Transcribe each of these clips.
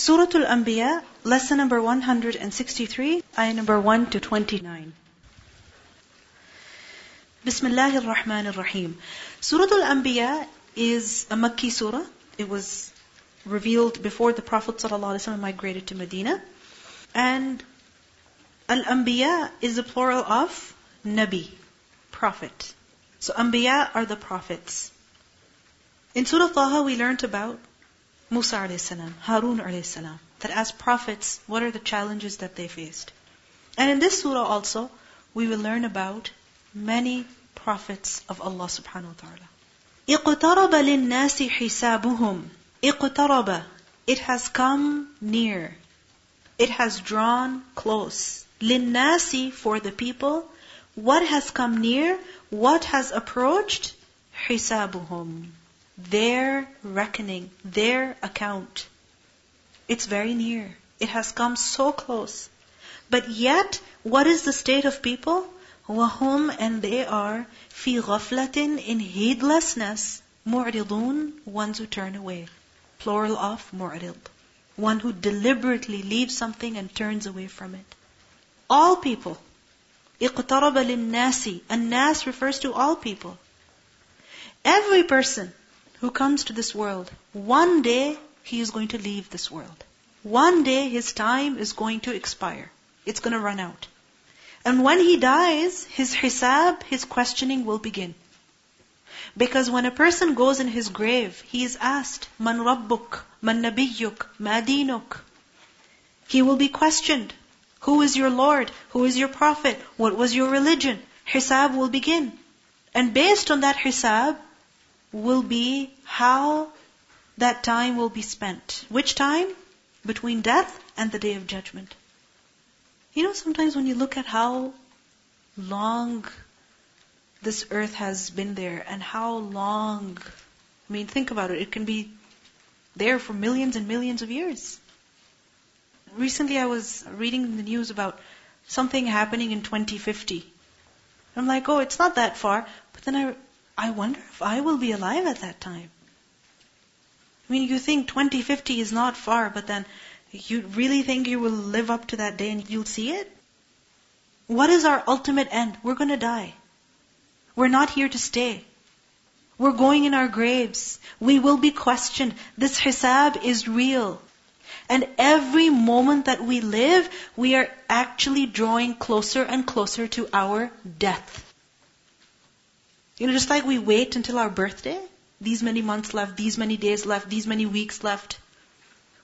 Surah Al-Anbiya, lesson number 163, ayah number 1 to 29. Bismillah ar-Rahman ar-Rahim. Surah Al-Anbiya is a Makki surah. It was revealed before the Prophet ﷺ migrated to Medina. And Al-Anbiya is the plural of Nabi, prophet. So Anbiya are the prophets. In Surah Taha we learned about Musa a.s., Harun a.s., that as prophets, what are the challenges that they faced? And in this surah also, we will learn about many prophets of Allah subhanahu wa ta'ala. اقترب للناس حسابهم اقترب It has come near. It has drawn close. للناس for the people. What has come near? What has approached? حسابهم Their reckoning, their account. It's very near. It has come so close. But yet, what is the state of people? وَهُمْ And they are فِي غَفْلَةٍ In heedlessness. مُعْرِضُونَ Ones who turn away. Plural of مُعْرِض. One who deliberately leaves something and turns away from it. All people. اقترب للناس. الناس refers to all people. Every person who comes to this world, one day he is going to leave this world. One day his time is going to expire. It's going to run out. And when he dies, his hisab, his questioning will begin. Because when a person goes in his grave, he is asked, Man Rabbuk, Man Nabiyyuk, Madinuk. He will be questioned. Who is your Lord? Who is your Prophet? What was your religion? Hisab will begin. And based on that hisab will be how that time will be spent. Which time? Between death and the day of judgment. You know, sometimes when you look at how long this earth has been there and how long, I mean, think about it, it can be there for millions and millions of years. Recently I was reading the news about something happening in 2050. I'm like, oh, it's not that far. But then I, I wonder if I will be alive at that time. I mean, you think 2050 is not far, but then you really think you will live up to that day and you'll see it? What is our ultimate end? We're going to die. We're not here to stay. We're going in our graves. We will be questioned. This hisab is real. And every moment that we live, we are actually drawing closer and closer to our death. You know, just like we wait until our birthday, these many months left, these many days left, these many weeks left.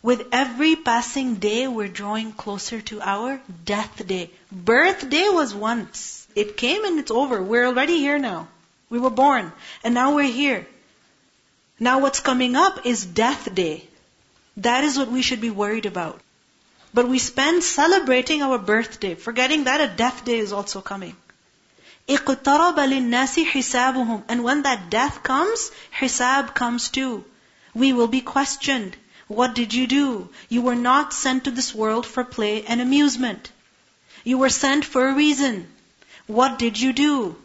With every passing day, we're drawing closer to our death day. Birthday was once. It came and it's over. We're already here now. We were born. And now we're here. Now what's coming up is death day. That is what we should be worried about. But we spend celebrating our birthday, forgetting that a death day is also coming. اقترب للناس حسابهم. And when that death comes, hisab comes too. We will be questioned. What did you do? You were not sent to this world for play and amusement. You were sent for a reason. What did you do?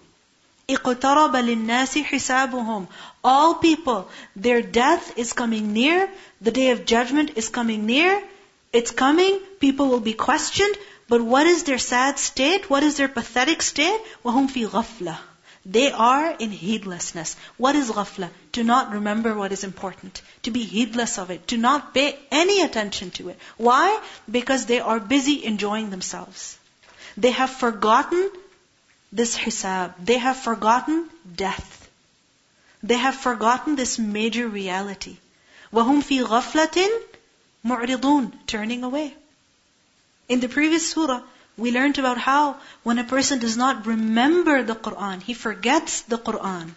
اقترب للناس حسابهم. All people, their death is coming near. The day of judgment is coming near. It's coming. People will be questioned. But what is their sad state? What is their pathetic state? وَهُمْ فِي غَفْلَةٍ they are in heedlessness. What is ghafla? To not remember what is important. To be heedless of it. To not pay any attention to it. Why? Because they are busy enjoying themselves. They have forgotten this hisab. They have forgotten death. They have forgotten this major reality. وَهُمْ فِي غَفْلَةٍ مُعْرِضُونَ Turning away. In the previous surah, we learned about how when a person does not remember the Quran, he forgets the Quran,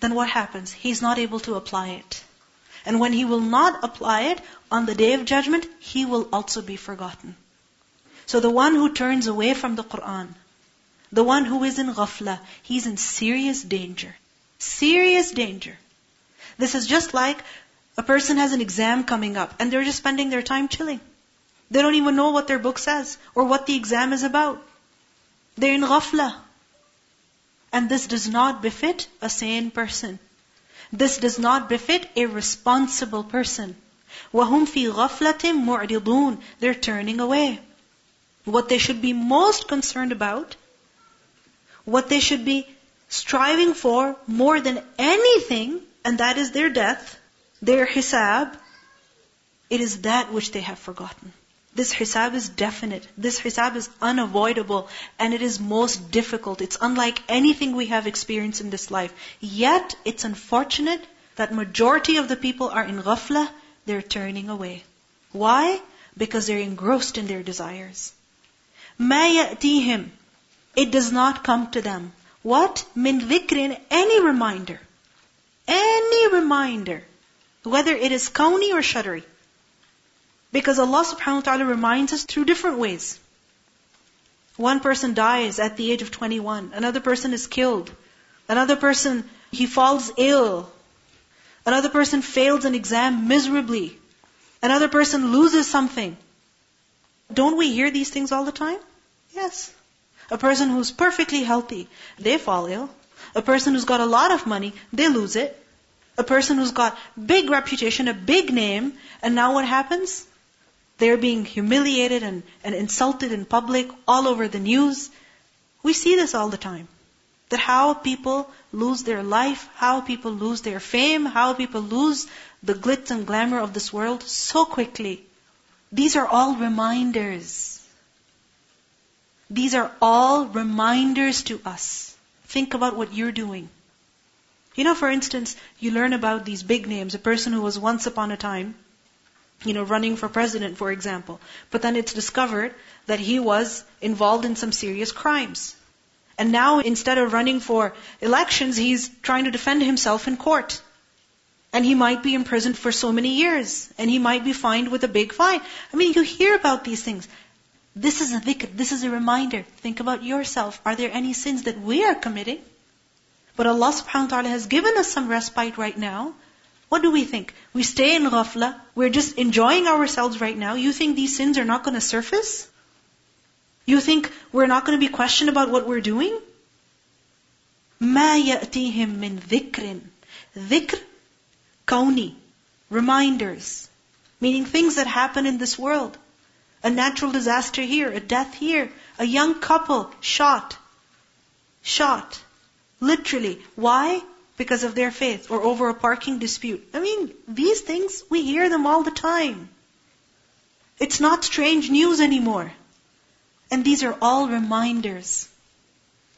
then what happens? He's not able to apply it. And when he will not apply it, on the day of judgment, he will also be forgotten. So the one who turns away from the Quran, the one who is in ghafla, he's in serious danger. Serious danger. This is just like a person has an exam coming up and they're just spending their time chilling. They don't even know what their book says or what the exam is about. They're in ghafla. And this does not befit a sane person. This does not befit a responsible person. وَهُمْ فِي غَفْلَةٍ مُعْرِضُونَ They're turning away. What they should be most concerned about, what they should be striving for more than anything, and that is their death, their hisab, it is that which they have forgotten. This hisab is definite. This hisab is unavoidable. And it is most difficult. It's unlike anything we have experienced in this life. Yet, it's unfortunate that majority of the people are in ghafla. They're turning away. Why? Because they're engrossed in their desires. مَا يَأْتِيهِمْ It does not come to them. What? مِن ذِكْرٍ Any reminder. Any reminder. Whether it is kauni or Shari'i. Because Allah subhanahu wa ta'ala reminds us through different ways. One person dies at the age of 21. Another person is killed. Another person, he falls ill. Another person fails an exam miserably. Another person loses something. Don't we hear these things all the time? Yes. A person who's perfectly healthy, they fall ill. A person who's got a lot of money, they lose it. A person who's got big reputation, a big name, and now what happens? They're being humiliated and, and insulted in public, all over the news. We see this all the time. That how people lose their life, how people lose their fame, how people lose the glitz and glamour of this world so quickly. These are all reminders. These are all reminders to us. Think about what you're doing. You know, for instance, you learn about these big names, a person who was once upon a time you know, running for president, for example. But then it's discovered that he was involved in some serious crimes. And now, instead of running for elections, he's trying to defend himself in court. And he might be imprisoned for so many years. And he might be fined with a big fine. I mean, you hear about these things. This is a dhikr, this is a reminder. Think about yourself. Are there any sins that we are committing? But Allah subhanahu wa ta'ala has given us some respite right now what do we think? We stay in ghafla, we're just enjoying ourselves right now. You think these sins are not going to surface? You think we're not going to be questioned about what we're doing? ما يأتيهم من ذكر ذكر كوني reminders meaning things that happen in this world a natural disaster here a death here a young couple shot shot literally why Because of their faith or over a parking dispute. I mean, these things, we hear them all the time. It's not strange news anymore. And these are all reminders.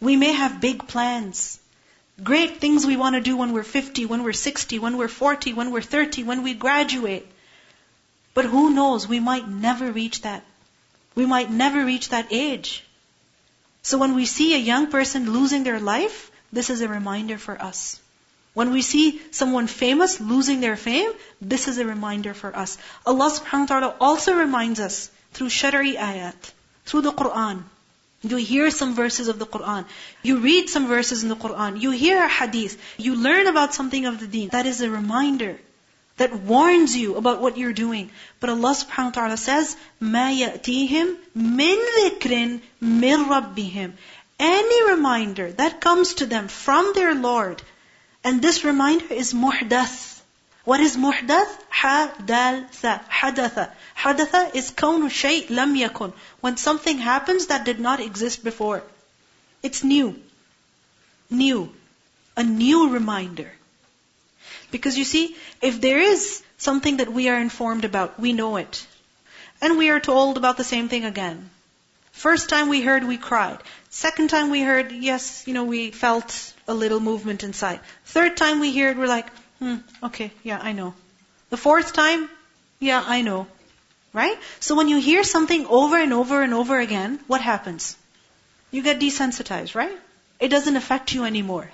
We may have big plans. Great things we want to do when we're 50, when we're 60, when we're 40, when we're 30, when we graduate. But who knows, we might never reach that. We might never reach that age. So when we see a young person losing their life, this is a reminder for us. When we see someone famous losing their fame, this is a reminder for us. Allah subhanahu wa ta'ala also reminds us through shari'i ayat, through the Quran. You hear some verses of the Quran. You read some verses in the Quran. You hear a hadith. You learn about something of the deen. That is a reminder that warns you about what you're doing. But Allah subhanahu wa ta'ala says, مَا يَأْتِيهِمْ مِن ذِكْرٍ مِّن رَبِّهِمْ Any reminder that comes to them from their Lord, and this reminder is muhdath. What is muhdath? Hadaltha. Hadatha. Hadatha is kaunu shay lam yakun. When something happens that did not exist before. It's new. New. A new reminder. Because you see, if there is something that we are informed about, we know it. And we are told about the same thing again. First time we heard, we cried. Second time we heard, yes, you know, we felt a little movement inside. Third time we hear it, we're like, hmm, okay, yeah, I know. The fourth time, yeah, I know. Right? So when you hear something over and over and over again, what happens? You get desensitized, right? It doesn't affect you anymore.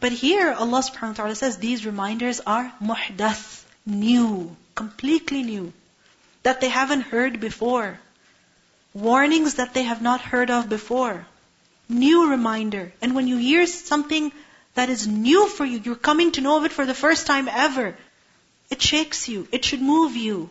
But here, Allah subhanahu wa ta'ala says these reminders are muhdath, new, completely new, that they haven't heard before. Warnings that they have not heard of before New reminder. And when you hear something that is new for you, you're coming to know of it for the first time ever, it shakes you. It should move you.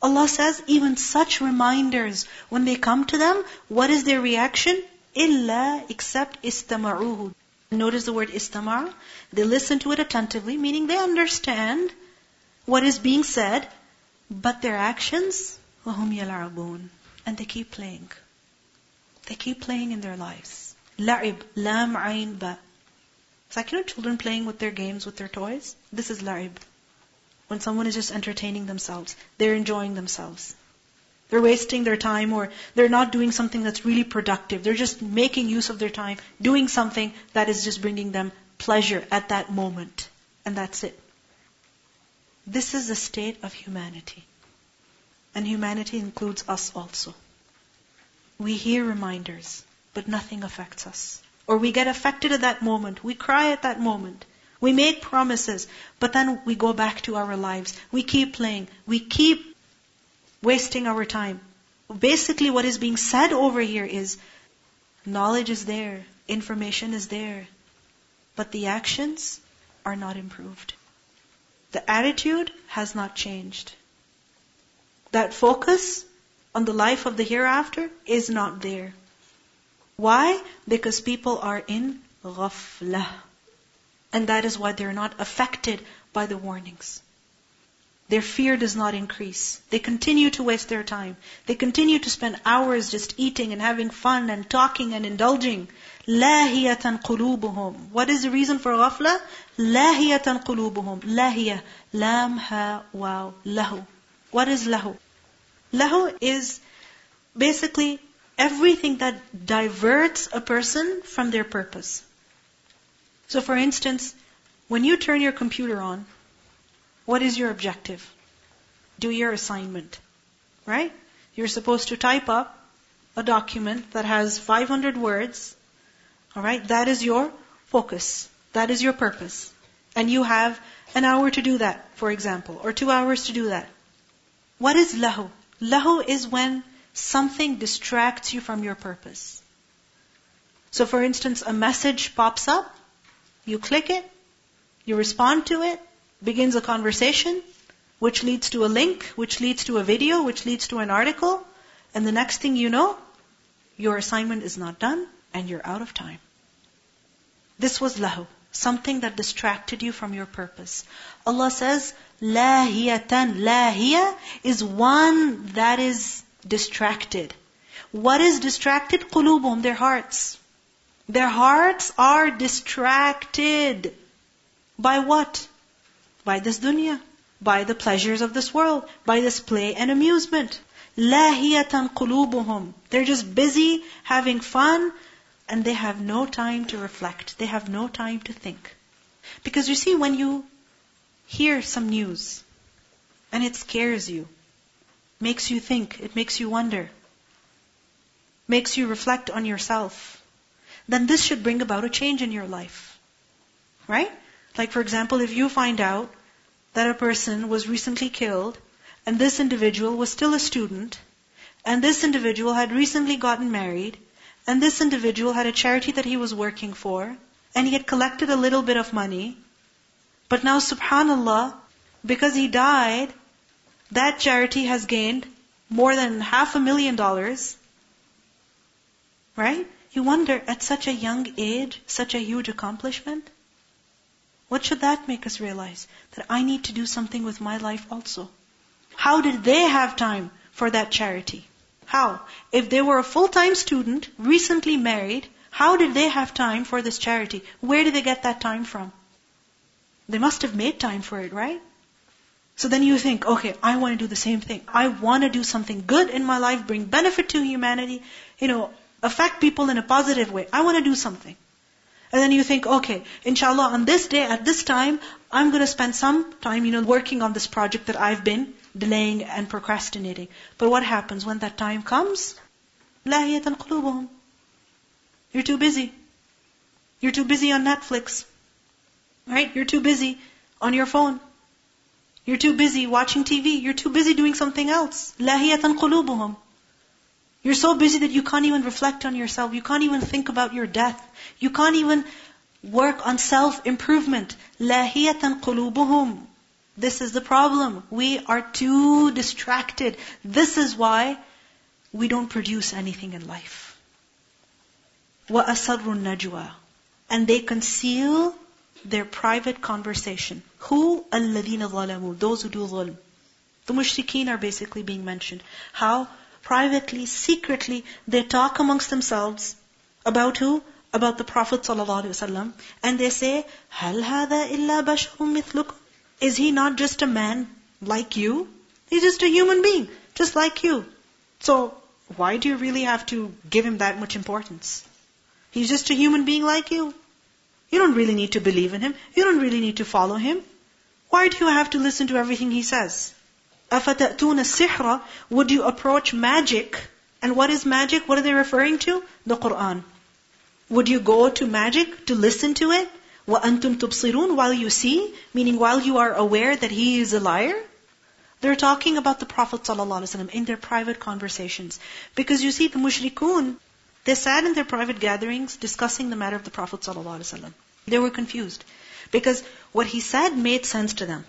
Allah says even such reminders, when they come to them, what is their reaction? Illa except istama'uhu. Notice the word istama'. They listen to it attentively, meaning they understand what is being said, But their actions, وَهُمْ يَلْعَبُونَ And they keep playing. They keep playing in their lives. لَعِب, lam, ayn, ba. It's like, you know, children playing with their games, with their toys. This is la'ib. When someone is just entertaining themselves, they're enjoying themselves. They're wasting their time or they're not doing something that's really productive. They're just making use of their time, doing something that is just bringing them pleasure at that moment. And that's it. This is the state of humanity. And humanity includes us also. We hear reminders, but nothing affects us. Or we get affected at that moment. We cry at that moment. We make promises, but then we go back to our lives. We keep playing. We keep wasting our time. Basically, what is being said over here is knowledge is there, information is there, but the actions are not improved. The attitude has not changed. That focus on the life of the hereafter is not there. Why? Because people are in ghaflah. And that is why they're not affected by the warnings. Their fear does not increase. They continue to waste their time. They continue to spend hours just eating and having fun and talking and indulging. لاهية قلوبهم. What is the reason for ghafla? لاهية قلوبهم. لاهية. Lam, ha, wow. Lahu. What is lahu? Lahu is basically everything that diverts a person from their purpose. So for instance, when you turn your computer on, what is your objective? Do your assignment. Right? You're supposed to type up a document that has 500 words. Alright? That is your focus. That is your purpose. And you have an hour to do that, for example, or two hours to do that. What is lahu? Lahu is when something distracts you from your purpose. So for instance, a message pops up, you click it, you respond to it, begins a conversation, which leads to a link, which leads to a video, which leads to an article, and the next thing you know, your assignment is not done and you're out of time. This was lahu, something that distracted you from your purpose. Allah says, lahiyatan. Lahiya is one that is distracted. What is distracted? Qulubum, their hearts. Their hearts are distracted. By what? by this dunya, by the pleasures of this world, by this play and amusement. Lahiyatan qulubuhum. They're just busy having fun and they have no time to reflect. They have no time to think. Because you see, when you hear some news and it scares you, makes you think, it makes you wonder, makes you reflect on yourself, then this should bring about a change in your life. Right? Like for example, if you find out that a person was recently killed, and this individual was still a student, and this individual had recently gotten married, and this individual had a charity that he was working for, and he had collected a little bit of money, but now subhanallah, because he died, that charity has gained more than half a million dollars. Right? You wonder, at such a young age, such a huge accomplishment? What should that make us realize? That I need to do something with my life also. How did they have time for that charity? How? If they were a full-time student, recently married, how did they have time for this charity? Where did they get that time from? They must have made time for it, right? So then you think, okay, I want to do the same thing. I want to do something good in my life, bring benefit to humanity, you know, affect people in a positive way. I want to do something. And then you think, okay, inshallah, on this day, at this time, I'm going to spend some time, you know, working on this project that I've been delaying and procrastinating. But what happens when that time comes? لَاهِيَةً قُلُوبُهُمْ You're too busy. You're too busy on Netflix. Right? You're too busy on your phone. You're too busy watching TV. You're too busy doing something else. لَاهِيَةً قُلُوبُهُمْ you're so busy that you can't even reflect on yourself. You can't even think about your death. You can't even work on self-improvement. لَاهِيَةً قُلُوبُهُمْ This is the problem. We are too distracted. This is why we don't produce anything in life. وَأَسَرُّ النَّجْوَى And they conceal their private conversation. Who? الَّذِينَ ظَلَمُوا Those who do dhulm. The mushrikeen are basically being mentioned. How privately, secretly, they talk amongst themselves about who? About the Prophet ﷺ. And they say, هَلْ هَذَا إِلَّا بَشَرٌ مِثْلُكُمْ Is he not just a man like you? He's just a human being, just like you. So, why do you really have to give him that much importance? He's just a human being like you. You don't really need to believe in him. You don't really need to follow him. Why do you have to listen to everything he says? أَفَتَأْتُونَ السِّحْرَ Would you approach magic? And what is magic? What are they referring to? The Quran. Would you go to magic to listen to it? وَأَنْتُمْ تُبْصِرُونَ While you see, meaning while you are aware that he is a liar? They're talking about the Prophet ﷺ in their private conversations. Because you see, the mushrikun, they sat in their private gatherings discussing the matter of the Prophet ﷺ. They were confused. Because what he said made sense to them.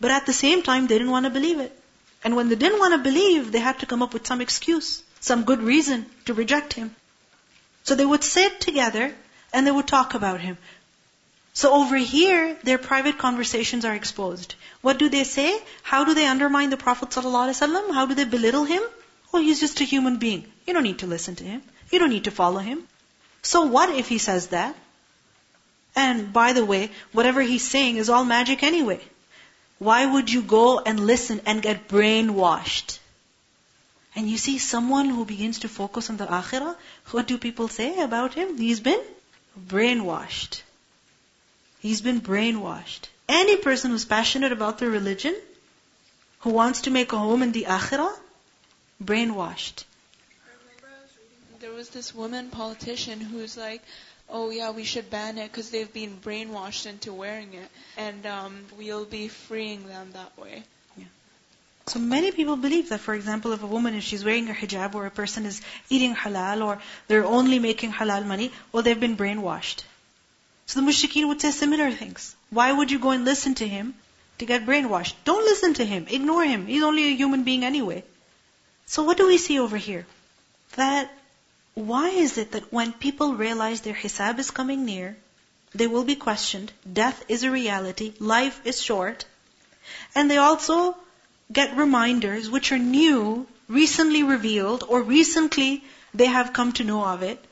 But at the same time, they didn't want to believe it. And when they didn't want to believe, they had to come up with some excuse, some good reason to reject him. So they would sit together and they would talk about him. So over here, their private conversations are exposed. What do they say? How do they undermine the Prophet ﷺ? How do they belittle him? Oh, he's just a human being. You don't need to listen to him. You don't need to follow him. So what if he says that? And by the way, whatever he's saying is all magic anyway. Why would you go and listen and get brainwashed? And you see someone who begins to focus on the akhirah, what do people say about him? He's been brainwashed. He's been brainwashed. Any person who's passionate about their religion, who wants to make a home in the akhirah, brainwashed. There was this woman politician who's like, oh yeah, we should ban it because they've been brainwashed into wearing it, and um, we'll be freeing them that way. Yeah. So many people believe that, for example, if a woman, if she's wearing a hijab, or a person is eating halal, or they're only making halal money, well, they've been brainwashed. So the mushrikeen would say similar things. Why would you go and listen to him to get brainwashed? Don't listen to him. Ignore him. He's only a human being anyway. So what do we see over here? That why is it that when people realize their hisab is coming near, they will be questioned, death is a reality, life is short, and they also get reminders which are new, recently revealed, or recently they have come to know of it,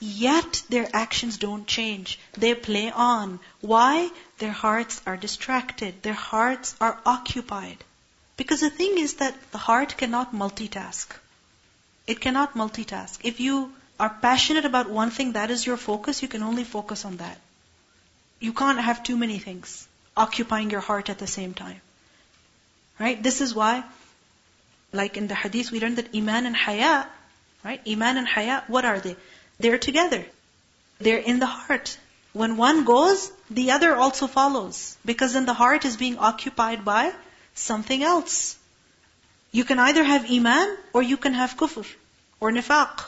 Yet their actions don't change. They play on. Why? Their hearts are distracted. Their hearts are occupied. Because the thing is that the heart cannot multitask. It cannot multitask. If you are passionate about one thing, that is your focus, you can only focus on that. You can't have too many things occupying your heart at the same time. Right? This is why, like in the hadith, we learned that Iman and Haya, right? Iman and Haya, what are they? They're together. They're in the heart. When one goes, the other also follows. Because then the heart is being occupied by something else. You can either have iman or you can have kufr or nifaq.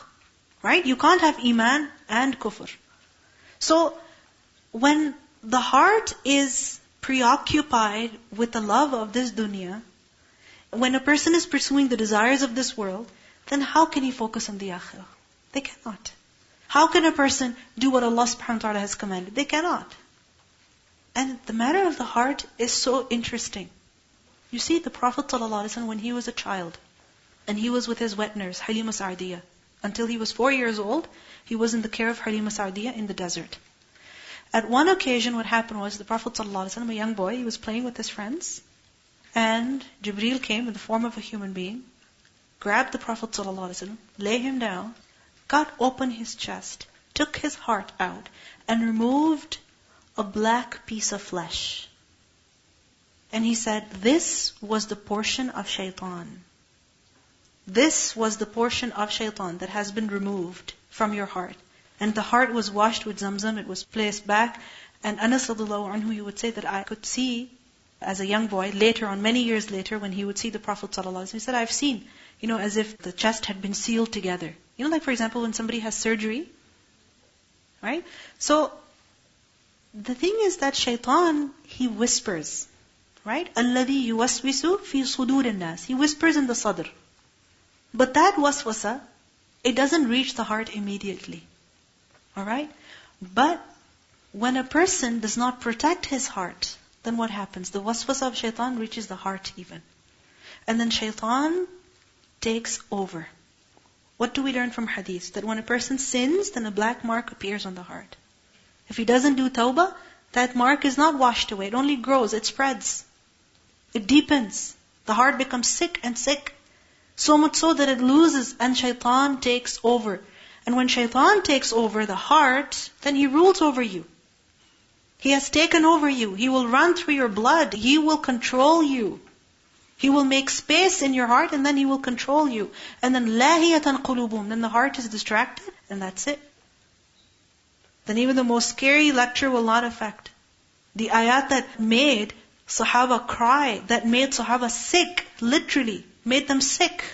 Right? You can't have iman and kufr. So, when the heart is preoccupied with the love of this dunya, when a person is pursuing the desires of this world, then how can he focus on the akhirah? They cannot. How can a person do what Allah subhanahu wa ta'ala has commanded? They cannot. And the matter of the heart is so interesting. You see, the Prophet ﷺ, when he was a child, and he was with his wet nurse, Halima Sa'diyah, until he was four years old, he was in the care of Halima Sa'diyah in the desert. At one occasion, what happened was the Prophet ﷺ, a young boy, he was playing with his friends, and Jibreel came in the form of a human being, grabbed the Prophet ﷺ, lay him down, cut open his chest, took his heart out, and removed a black piece of flesh. And he said, This was the portion of shaitan. This was the portion of shaitan that has been removed from your heart. And the heart was washed with zamzam, it was placed back. And Anas anhu, he would say that I could see, as a young boy, later on, many years later, when he would see the Prophet ﷺ, he said, I've seen, you know, as if the chest had been sealed together. You know, like for example, when somebody has surgery, right? So, the thing is that shaitan, he whispers, right? الَّذِي يُوَسْوِسُ فِي صُدُورِ النَّاسِ He whispers in the sadr. But that waswasa, it doesn't reach the heart immediately. Alright? But, when a person does not protect his heart, then what happens? The waswasa of shaitan reaches the heart even. And then shaitan takes over. What do we learn from hadith? That when a person sins, then a black mark appears on the heart. If he doesn't do tawbah, that mark is not washed away. It only grows, it spreads. It deepens. The heart becomes sick and sick. So much so that it loses and shaitan takes over. And when shaitan takes over the heart, then he rules over you. He has taken over you. He will run through your blood. He will control you. He will make space in your heart and then he will control you. And then lahiyatan qulubum. Then the heart is distracted and that's it. Then even the most scary lecture will not affect. The ayat that made Sahaba cry, that made Sahaba sick, literally, made them sick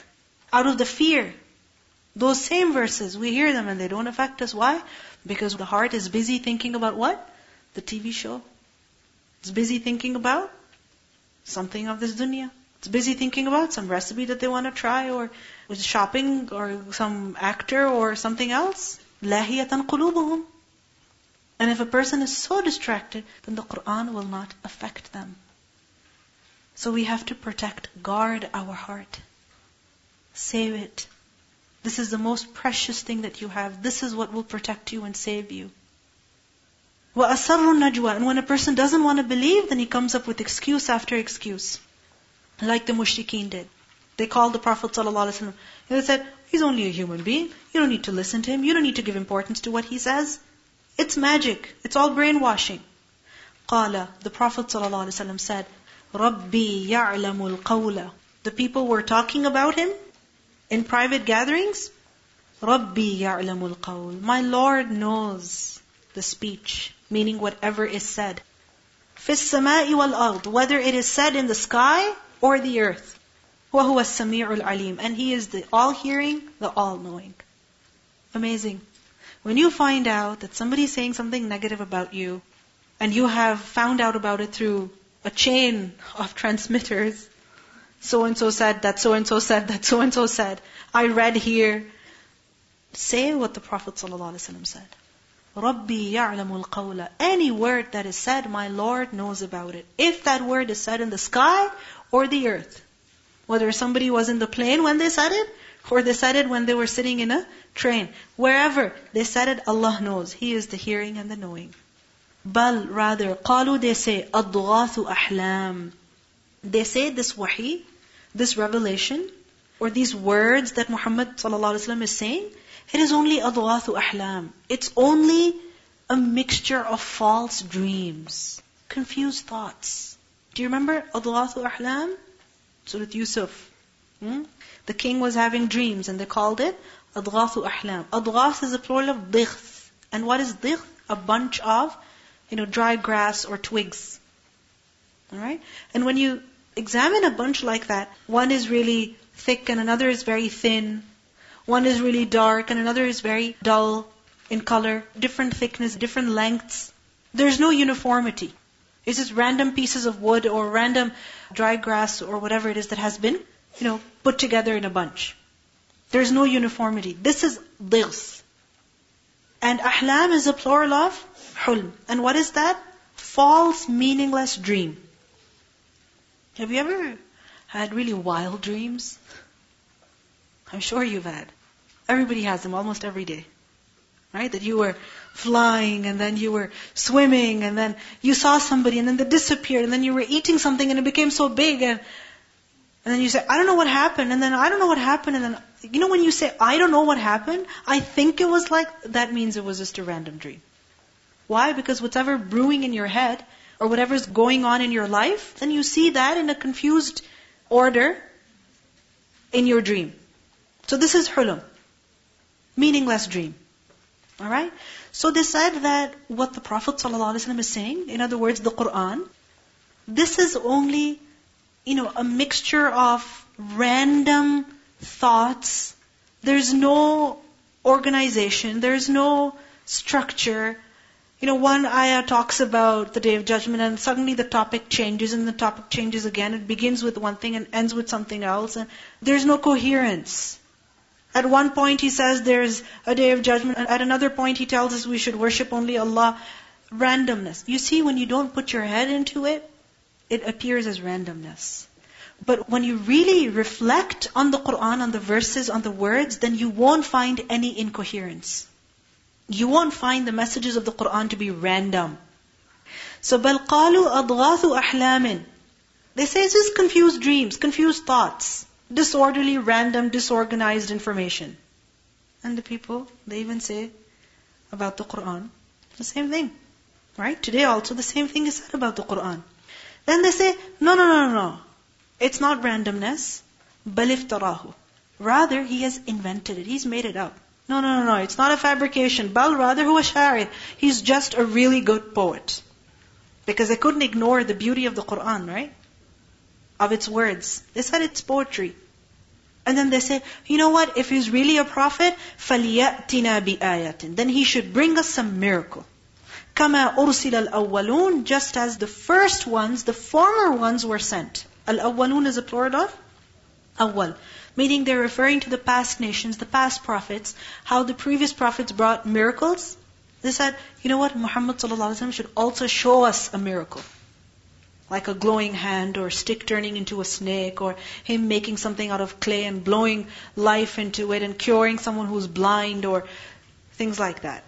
out of the fear. Those same verses, we hear them and they don't affect us. Why? Because the heart is busy thinking about what? The TV show. It's busy thinking about something of this dunya It's busy thinking about some recipe that they want to try or shopping or some actor or something else. لَهِيَةً قُلُوبُهُمْ And if a person is so distracted, then the Quran will not affect them. So we have to protect, guard our heart. Save it. This is the most precious thing that you have. This is what will protect you and save you. وَأَسَرُّ النَّجْوَى And when a person doesn't want to believe, then he comes up with excuse after excuse. Like the mushrikeen did. They called the Prophet ﷺ. They said, he's only a human being. You don't need to listen to him. You don't need to give importance to what he says. It's magic. It's all brainwashing. قال, the Prophet ﷺ said, رَبِّي يَعْلَمُ الْقَوْلَ The people were talking about him in private gatherings. رَبِّي يَعْلَمُ الْقَوْلَ My Lord knows the speech, meaning whatever is said. فِي السَّمَاءِ وَالْأَرْضِ Whether it is said in the sky or the earth. وَهُوَ السَّمِيعُ الْعَلِيمُ And He is the all-hearing, the all-knowing. Amazing. When you find out that somebody is saying something negative about you, and you have found out about it through a chain of transmitters, so and so said, that so and so said, that so and so said, I read here. Say what the Prophet ﷺ said. رَبِّي يَعْلَمُ الْقَوْلَ Any word that is said, my Lord knows about it. If that word is said in the sky or the earth. Whether somebody was in the plane when they said it, or they said it when they were sitting in a train. Wherever they said it, Allah knows. He is the hearing and the knowing. Bal, rather, قالوا they say, أَضْغَاثُ أَحْلَامٍ They say this wahi, this revelation, or these words that Muhammad ﷺ is saying, it is only adghathu ahlam. It's only a mixture of false dreams, confused thoughts. Do you remember adghathu ahlam? Surah Yusuf. Hmm? The king was having dreams and they called it adghathu ahlam. Adghath is a plural of dhighth. And what is dhighth? A bunch of, you know, dry grass or twigs. Alright? And when you examine a bunch like that, one is really thick and another is very thin, one is really dark and another is very dull in color. Different thickness, different lengths. There's no uniformity. It's just random pieces of wood or random dry grass or whatever it is that has been, you know, put together in a bunch. There's no uniformity. This is dighs. And ahlam is a plural of hulm. And what is that? False, meaningless dream. Have you ever had really wild dreams? I'm sure you've had. Everybody has them almost every day. Right? That you were flying and then you were swimming and then you saw somebody and then they disappeared and then you were eating something and it became so big and and then you say, I don't know what happened and then I don't know what happened and then you know when you say I don't know what happened, I think it was like that means it was just a random dream. Why? Because whatever brewing in your head or whatever's going on in your life, then you see that in a confused order in your dream. So this is hulum. Meaningless dream. Alright? So they said that what the Prophet ﷺ is saying, in other words, the Quran, this is only, you know, a mixture of random thoughts. There's no organization. There's no structure. You know, one ayah talks about the day of judgment and suddenly the topic changes and the topic changes again. It begins with one thing and ends with something else and there's no coherence. At one point he says there's a day of judgment. At another point he tells us we should worship only Allah. Randomness. You see, when you don't put your head into it, it appears as randomness. But when you really reflect on the Quran, on the verses, on the words, then you won't find any incoherence. You won't find the messages of the Quran to be random. So بل قالوا أضغاث أحلام They say it's just confused dreams, confused thoughts, disorderly, random, disorganized information. And the people, they even say about the Quran the same thing. Right? Today also the same thing is said about the Quran. Then they say, no, no, no, no. It's not randomness. baliftarahu. Rather, he has invented it. He's made it up. No, no, no, no. It's not a fabrication. Bal rather huwa. He's just a really good poet. Because they couldn't ignore the beauty of the Quran, right? Of its words. They said it's poetry. And then they say, you know what? If he's really a prophet, فَلْيَأْتِنَا بِآيَةٍ Then he should bring us some miracle. كَمَا أُرْسِلَ الْأَوَّلُونَ Just as the first ones, the former ones were sent. Al-awwalun is a plural of awwal. Meaning they're referring to the past nations, the past prophets, how the previous prophets brought miracles. They said, you know what, Muhammad should also show us a miracle. Like a glowing hand or stick turning into a snake or him making something out of clay and blowing life into it and curing someone who's blind or things like that.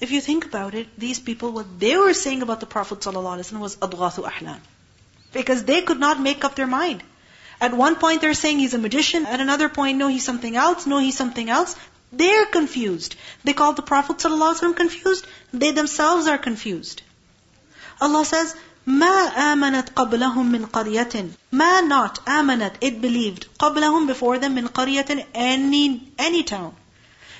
If you think about it, these people, what they were saying about the Prophet ﷺ was adghathu ahlam. Because they could not make up their mind. At one point they're saying he's a magician, at another point, no, he's something else, no, he's something else. They're confused. They call the Prophet ﷺ confused. They themselves are confused. Allah says, ما آمنت قبلهم من قرية ما not آمنت it believed قبلهم before them من قرية any any town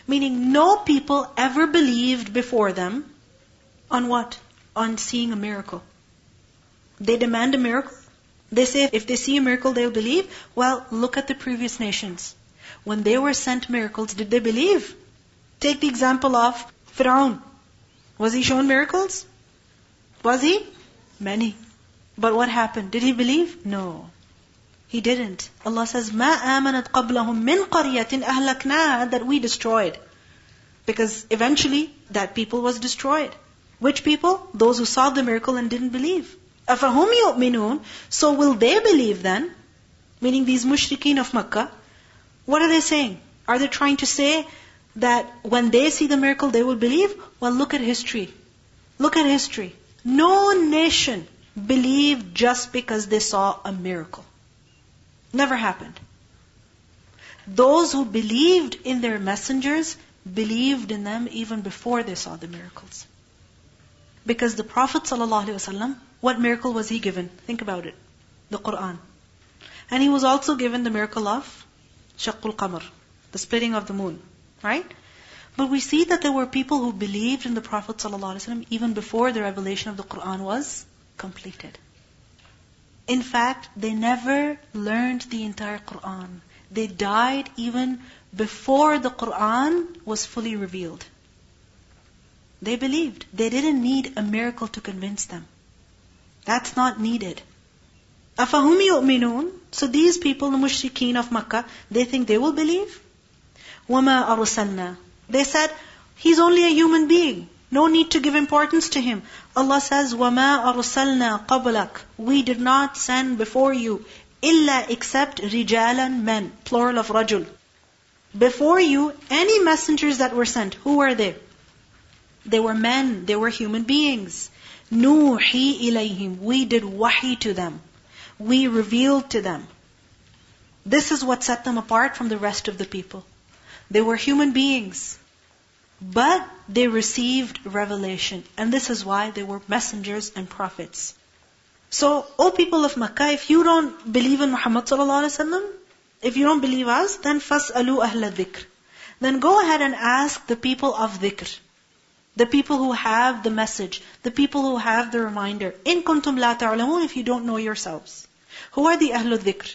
meaning no people ever believed before them on what on seeing a miracle they demand a miracle. They say if they see a miracle, they'll believe. Well, look at the previous nations. When they were sent miracles, did they believe? Take the example of Fir'aun. Was he shown miracles? Was he? Many. But what happened? Did he believe? No. He didn't. Allah says, مَا آمَنَتْ قَبْلَهُم مِّن قَرْيَةٍ أَهْلَكْنَاهَا That we destroyed. Because eventually, that people was destroyed. Which people? Those who saw the miracle and didn't believe. أَفَهُمْ يُؤْمِنُونَ So will they believe then? Meaning these mushrikeen of Makkah. What are they saying? Are they trying to say that when they see the miracle they will believe? Well, look at history. Look at history. No nation believed just because they saw a miracle. Never happened. Those who believed in their messengers believed in them even before they saw the miracles. Because the Prophet ﷺ what miracle was he given? Think about it. The Quran. And he was also given the miracle of Shaqqul Qamar, the splitting of the moon. Right? But we see that there were people who believed in the Prophet ﷺ even before the revelation of the Quran was completed. In fact, they never learned the entire Quran. They died even before the Quran was fully revealed. They believed. They didn't need a miracle to convince them. That's not needed. أَفَهُمْ يُؤْمِنُونَ So these people, the mushrikeen of Makkah, they think they will believe? وَمَا أَرْسَلْنَا They said, He's only a human being. No need to give importance to him. Allah says, وَمَا أَرْسَلْنَا قَبْلَكَ We did not send before you إِلَّا except رِجَالًا men, plural of rajul. Before you, any messengers that were sent, who were they? They were men, they were human beings. Nuhi ilayhim. We did wahi to them. We revealed to them. This is what set them apart from the rest of the people. They were human beings. But they received revelation. And this is why they were messengers and prophets. So, O people of Makkah, if you don't believe in Muhammad wasallam, if you don't believe us, then fas'alu ahla dhikr. Then go ahead and ask the people of dhikr. The people who have the message, the people who have the reminder. In kuntum la ta'lamun, if you don't know yourselves. Who are the Ahlul Dhikr?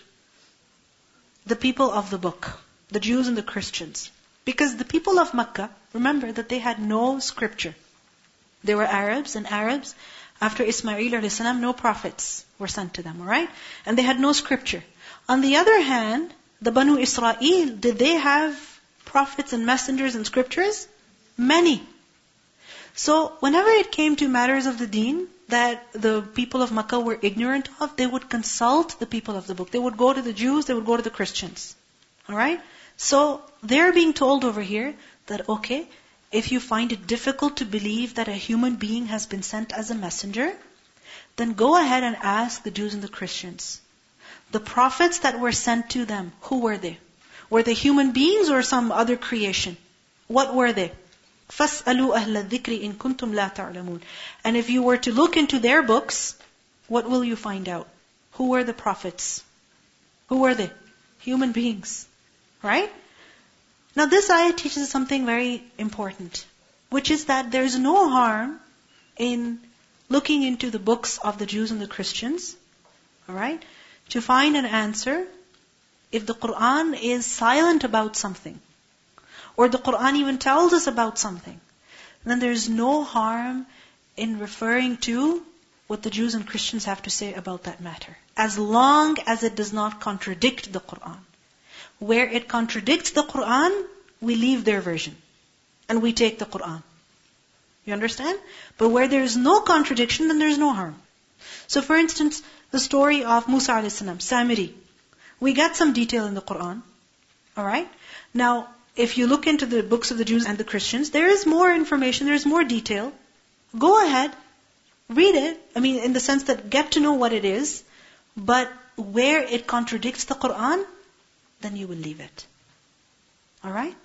The people of the book, the Jews and the Christians. Because the people of Makkah, remember that they had no scripture. They were Arabs, and Arabs, after Ismail no prophets were sent to them, alright? And they had no scripture. On the other hand, the Banu Israel, did they have prophets and messengers and scriptures? Many. So whenever it came to matters of the deen, that the people of Makkah were ignorant of, they would consult the people of the book. They would go to the Jews, they would go to the Christians. Alright? So, they're being told over here that, okay, if you find it difficult to believe that a human being has been sent as a messenger, then go ahead and ask the Jews and the Christians. The prophets that were sent to them, who were they? Were they human beings or some other creation? What were they? فَاسْأَلُوا أَهْلَ الذِّكْرِ إِن كُنْتُمْ لَا تَعْلَمُونَ And if you were to look into their books, what will you find out? Who were the prophets? Who were they? Human beings. Right? Now this ayah teaches something very important, which is that there is no harm in looking into the books of the Jews and the Christians, alright, to find an answer if the Quran is silent about something or the Quran even tells us about something, then there's no harm in referring to what the Jews and Christians have to say about that matter. As long as it does not contradict the Quran. Where it contradicts the Quran, we leave their version. And we take the Quran. You understand? But where there is no contradiction, then there is no harm. So for instance, the story of Musa a.s., Samiri. We get some detail in the Quran. Alright? Now, if you look into the books of the Jews and the Christians, there is more information, there is more detail. Go ahead, read it. I mean, in the sense that get to know what it is, but where it contradicts the Quran, then you will leave it. Alright?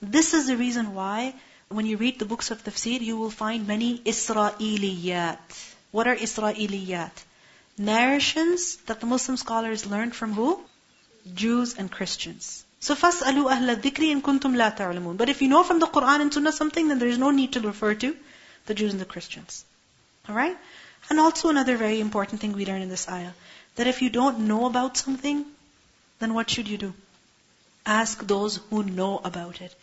This is the reason why when you read the books of tafsir, you will find many Israeliyat. What are Israeliyat? Narrations that the Muslim scholars learned from who? Jews and Christians. So فَاسْأَلُوا أَهْلَ الذِّكْرِ إِن كُنْتُمْ لَا تَعْلَمُونَ But if you know from the Quran and Sunnah something, then there is no need to refer to the Jews and the Christians. Alright? And also another very important thing we learn in this ayah, that if you don't know about something, then what should you do? Ask those who know about it.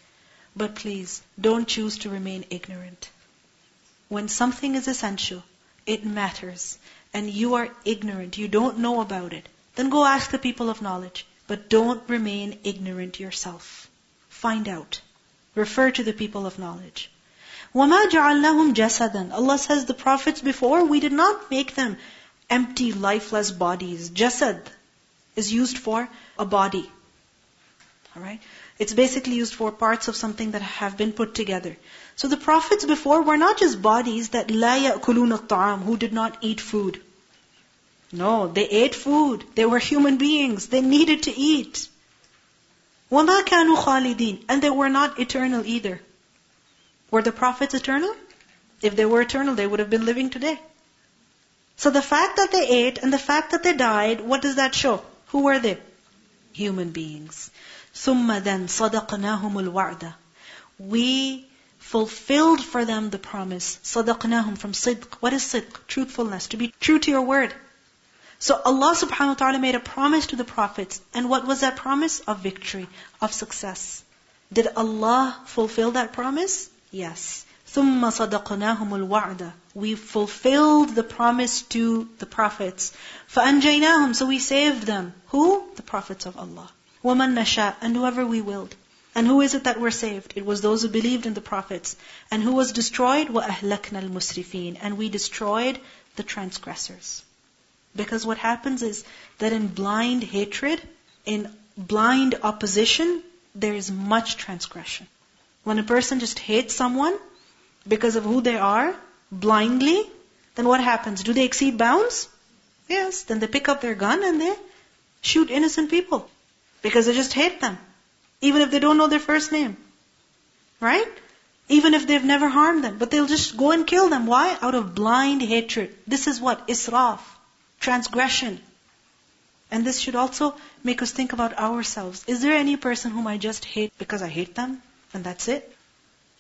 But please, don't choose to remain ignorant. When something is essential, it matters, and you are ignorant, you don't know about it, then go ask the people of knowledge. But don't remain ignorant yourself. Find out. Refer to the people of knowledge. وَمَا جَعَلْنَاهُمْ جَسَدًا Allah says the prophets before, we did not make them empty, lifeless bodies. Jasad is used for a body. Alright? It's basically used for parts of something that have been put together. So the prophets before were not just bodies that لا يأكلون الطعام, who did not eat food. No, they ate food. They were human beings. They needed to eat. وَمَا كَانُوا خَالِدِينَ And they were not eternal either. Were the prophets eternal? If they were eternal, they would have been living today. So the fact that they ate and the fact that they died, what does that show? Who were they? Human beings. ثُمَّ then صَدَقْنَاهُمُ الْوَعْدَ We fulfilled for them the promise. صَدَقْنَاهُم from sidq. What is sidq? Truthfulness. To be true to your word. So Allah subhanahu wa ta'ala made a promise to the prophets. And what was that promise? Of victory, of success. Did Allah fulfill that promise? Yes. ثُمَّ صَدَقْنَاهُمُ الْوَعْدَ We fulfilled the promise to the prophets. فَأَنْجَيْنَاهُمْ So we saved them. Who? The prophets of Allah. وَمَن نَشَاء And whoever we willed. And who is it that were saved? It was those who believed in the prophets. And who was destroyed? وَأَهْلَكْنَا الْمُسْرِفِينَ And we destroyed the transgressors. Because what happens is that in blind hatred, in blind opposition, there is much transgression. When a person just hates someone because of who they are, blindly, then what happens? Do they exceed bounds? Yes. Then they pick up their gun and they shoot innocent people. Because they just hate them. Even if they don't know their first name. Right? Even if they've never harmed them. But they'll just go and kill them. Why? Out of blind hatred. This is what? Israf transgression. And this should also make us think about ourselves. Is there any person whom I just hate because I hate them? And that's it?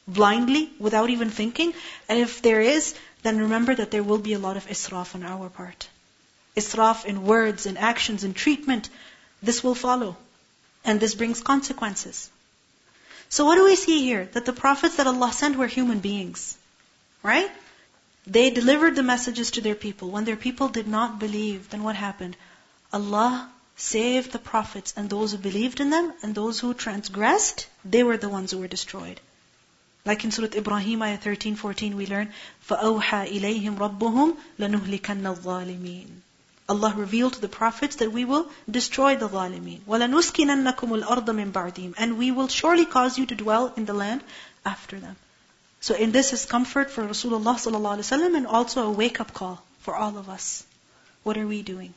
Blindly, without even thinking? And if there is, then remember that there will be a lot of israf on our part. Israf in words, in actions, in treatment. This will follow. And this brings consequences. So what do we see here? That the prophets that Allah sent were human beings. Right? They delivered the messages to their people. When their people did not believe, then what happened? Allah saved the prophets and those who believed in them and those who transgressed, they were the ones who were destroyed. Like in Surah Ibrahim, ayah 13, 14, we learn, فَأَوْحَى إِلَيْهِمْ رَبُّهُمْ لَنُهْلِكَنَّ الظَّالِمِينَ Allah revealed to the prophets that we will destroy the zalimeen. وَلَنُسْكِنَنَّكُمُ الْأَرْضَ مِنْ بَعْدِهِمْ And we will surely cause you to dwell in the land after them. So in this is comfort for Rasulullah ﷺ and also a wake-up call for all of us. What are we doing?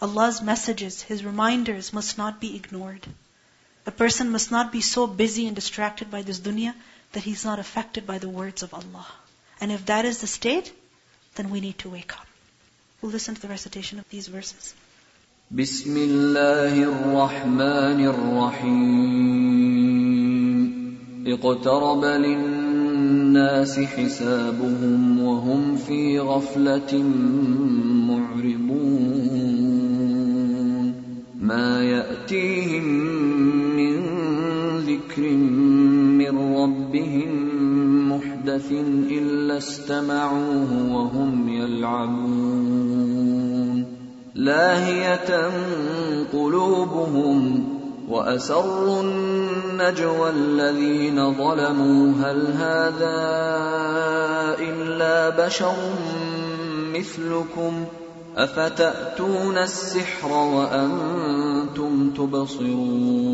Allah's messages, His reminders must not be ignored. A person must not be so busy and distracted by this dunya that he's not affected by the words of Allah. And if that is the state, then we need to wake up. We'll listen to the recitation of these verses. بسم الله الرحمن الرحيم اقترب للناس حسابهم وهم في غفلة معرضون ما يأتيهم من ذكر من ربهم محدث إلا استمعوه وهم يلعبون. لاهية قلوبهم وأسروا النجوى الذين ظلموا. هل هذا إلا بشر مثلكم؟ أفتأتون السحر وأنتم تبصرون؟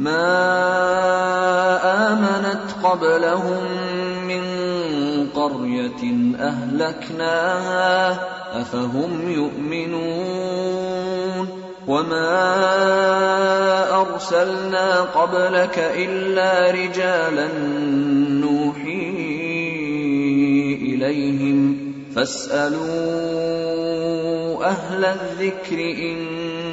ما آمنت قبلهم من قرية أهلكناها أفهم يؤمنون وما أرسلنا قبلك إلا رجالا نوحي إليهم ۖ فاسألوا أهل الذكر إن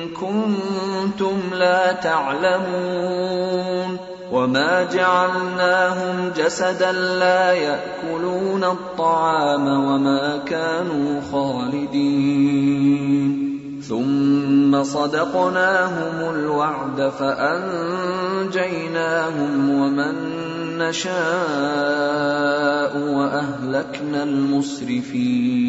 كنتم لا تعلمون وما جعلناهم جسدا لا يأكلون الطعام وما كانوا خالدين ثم صدقناهم الوعد فأنجيناهم ومن نشاء وأهلكنا المسرفين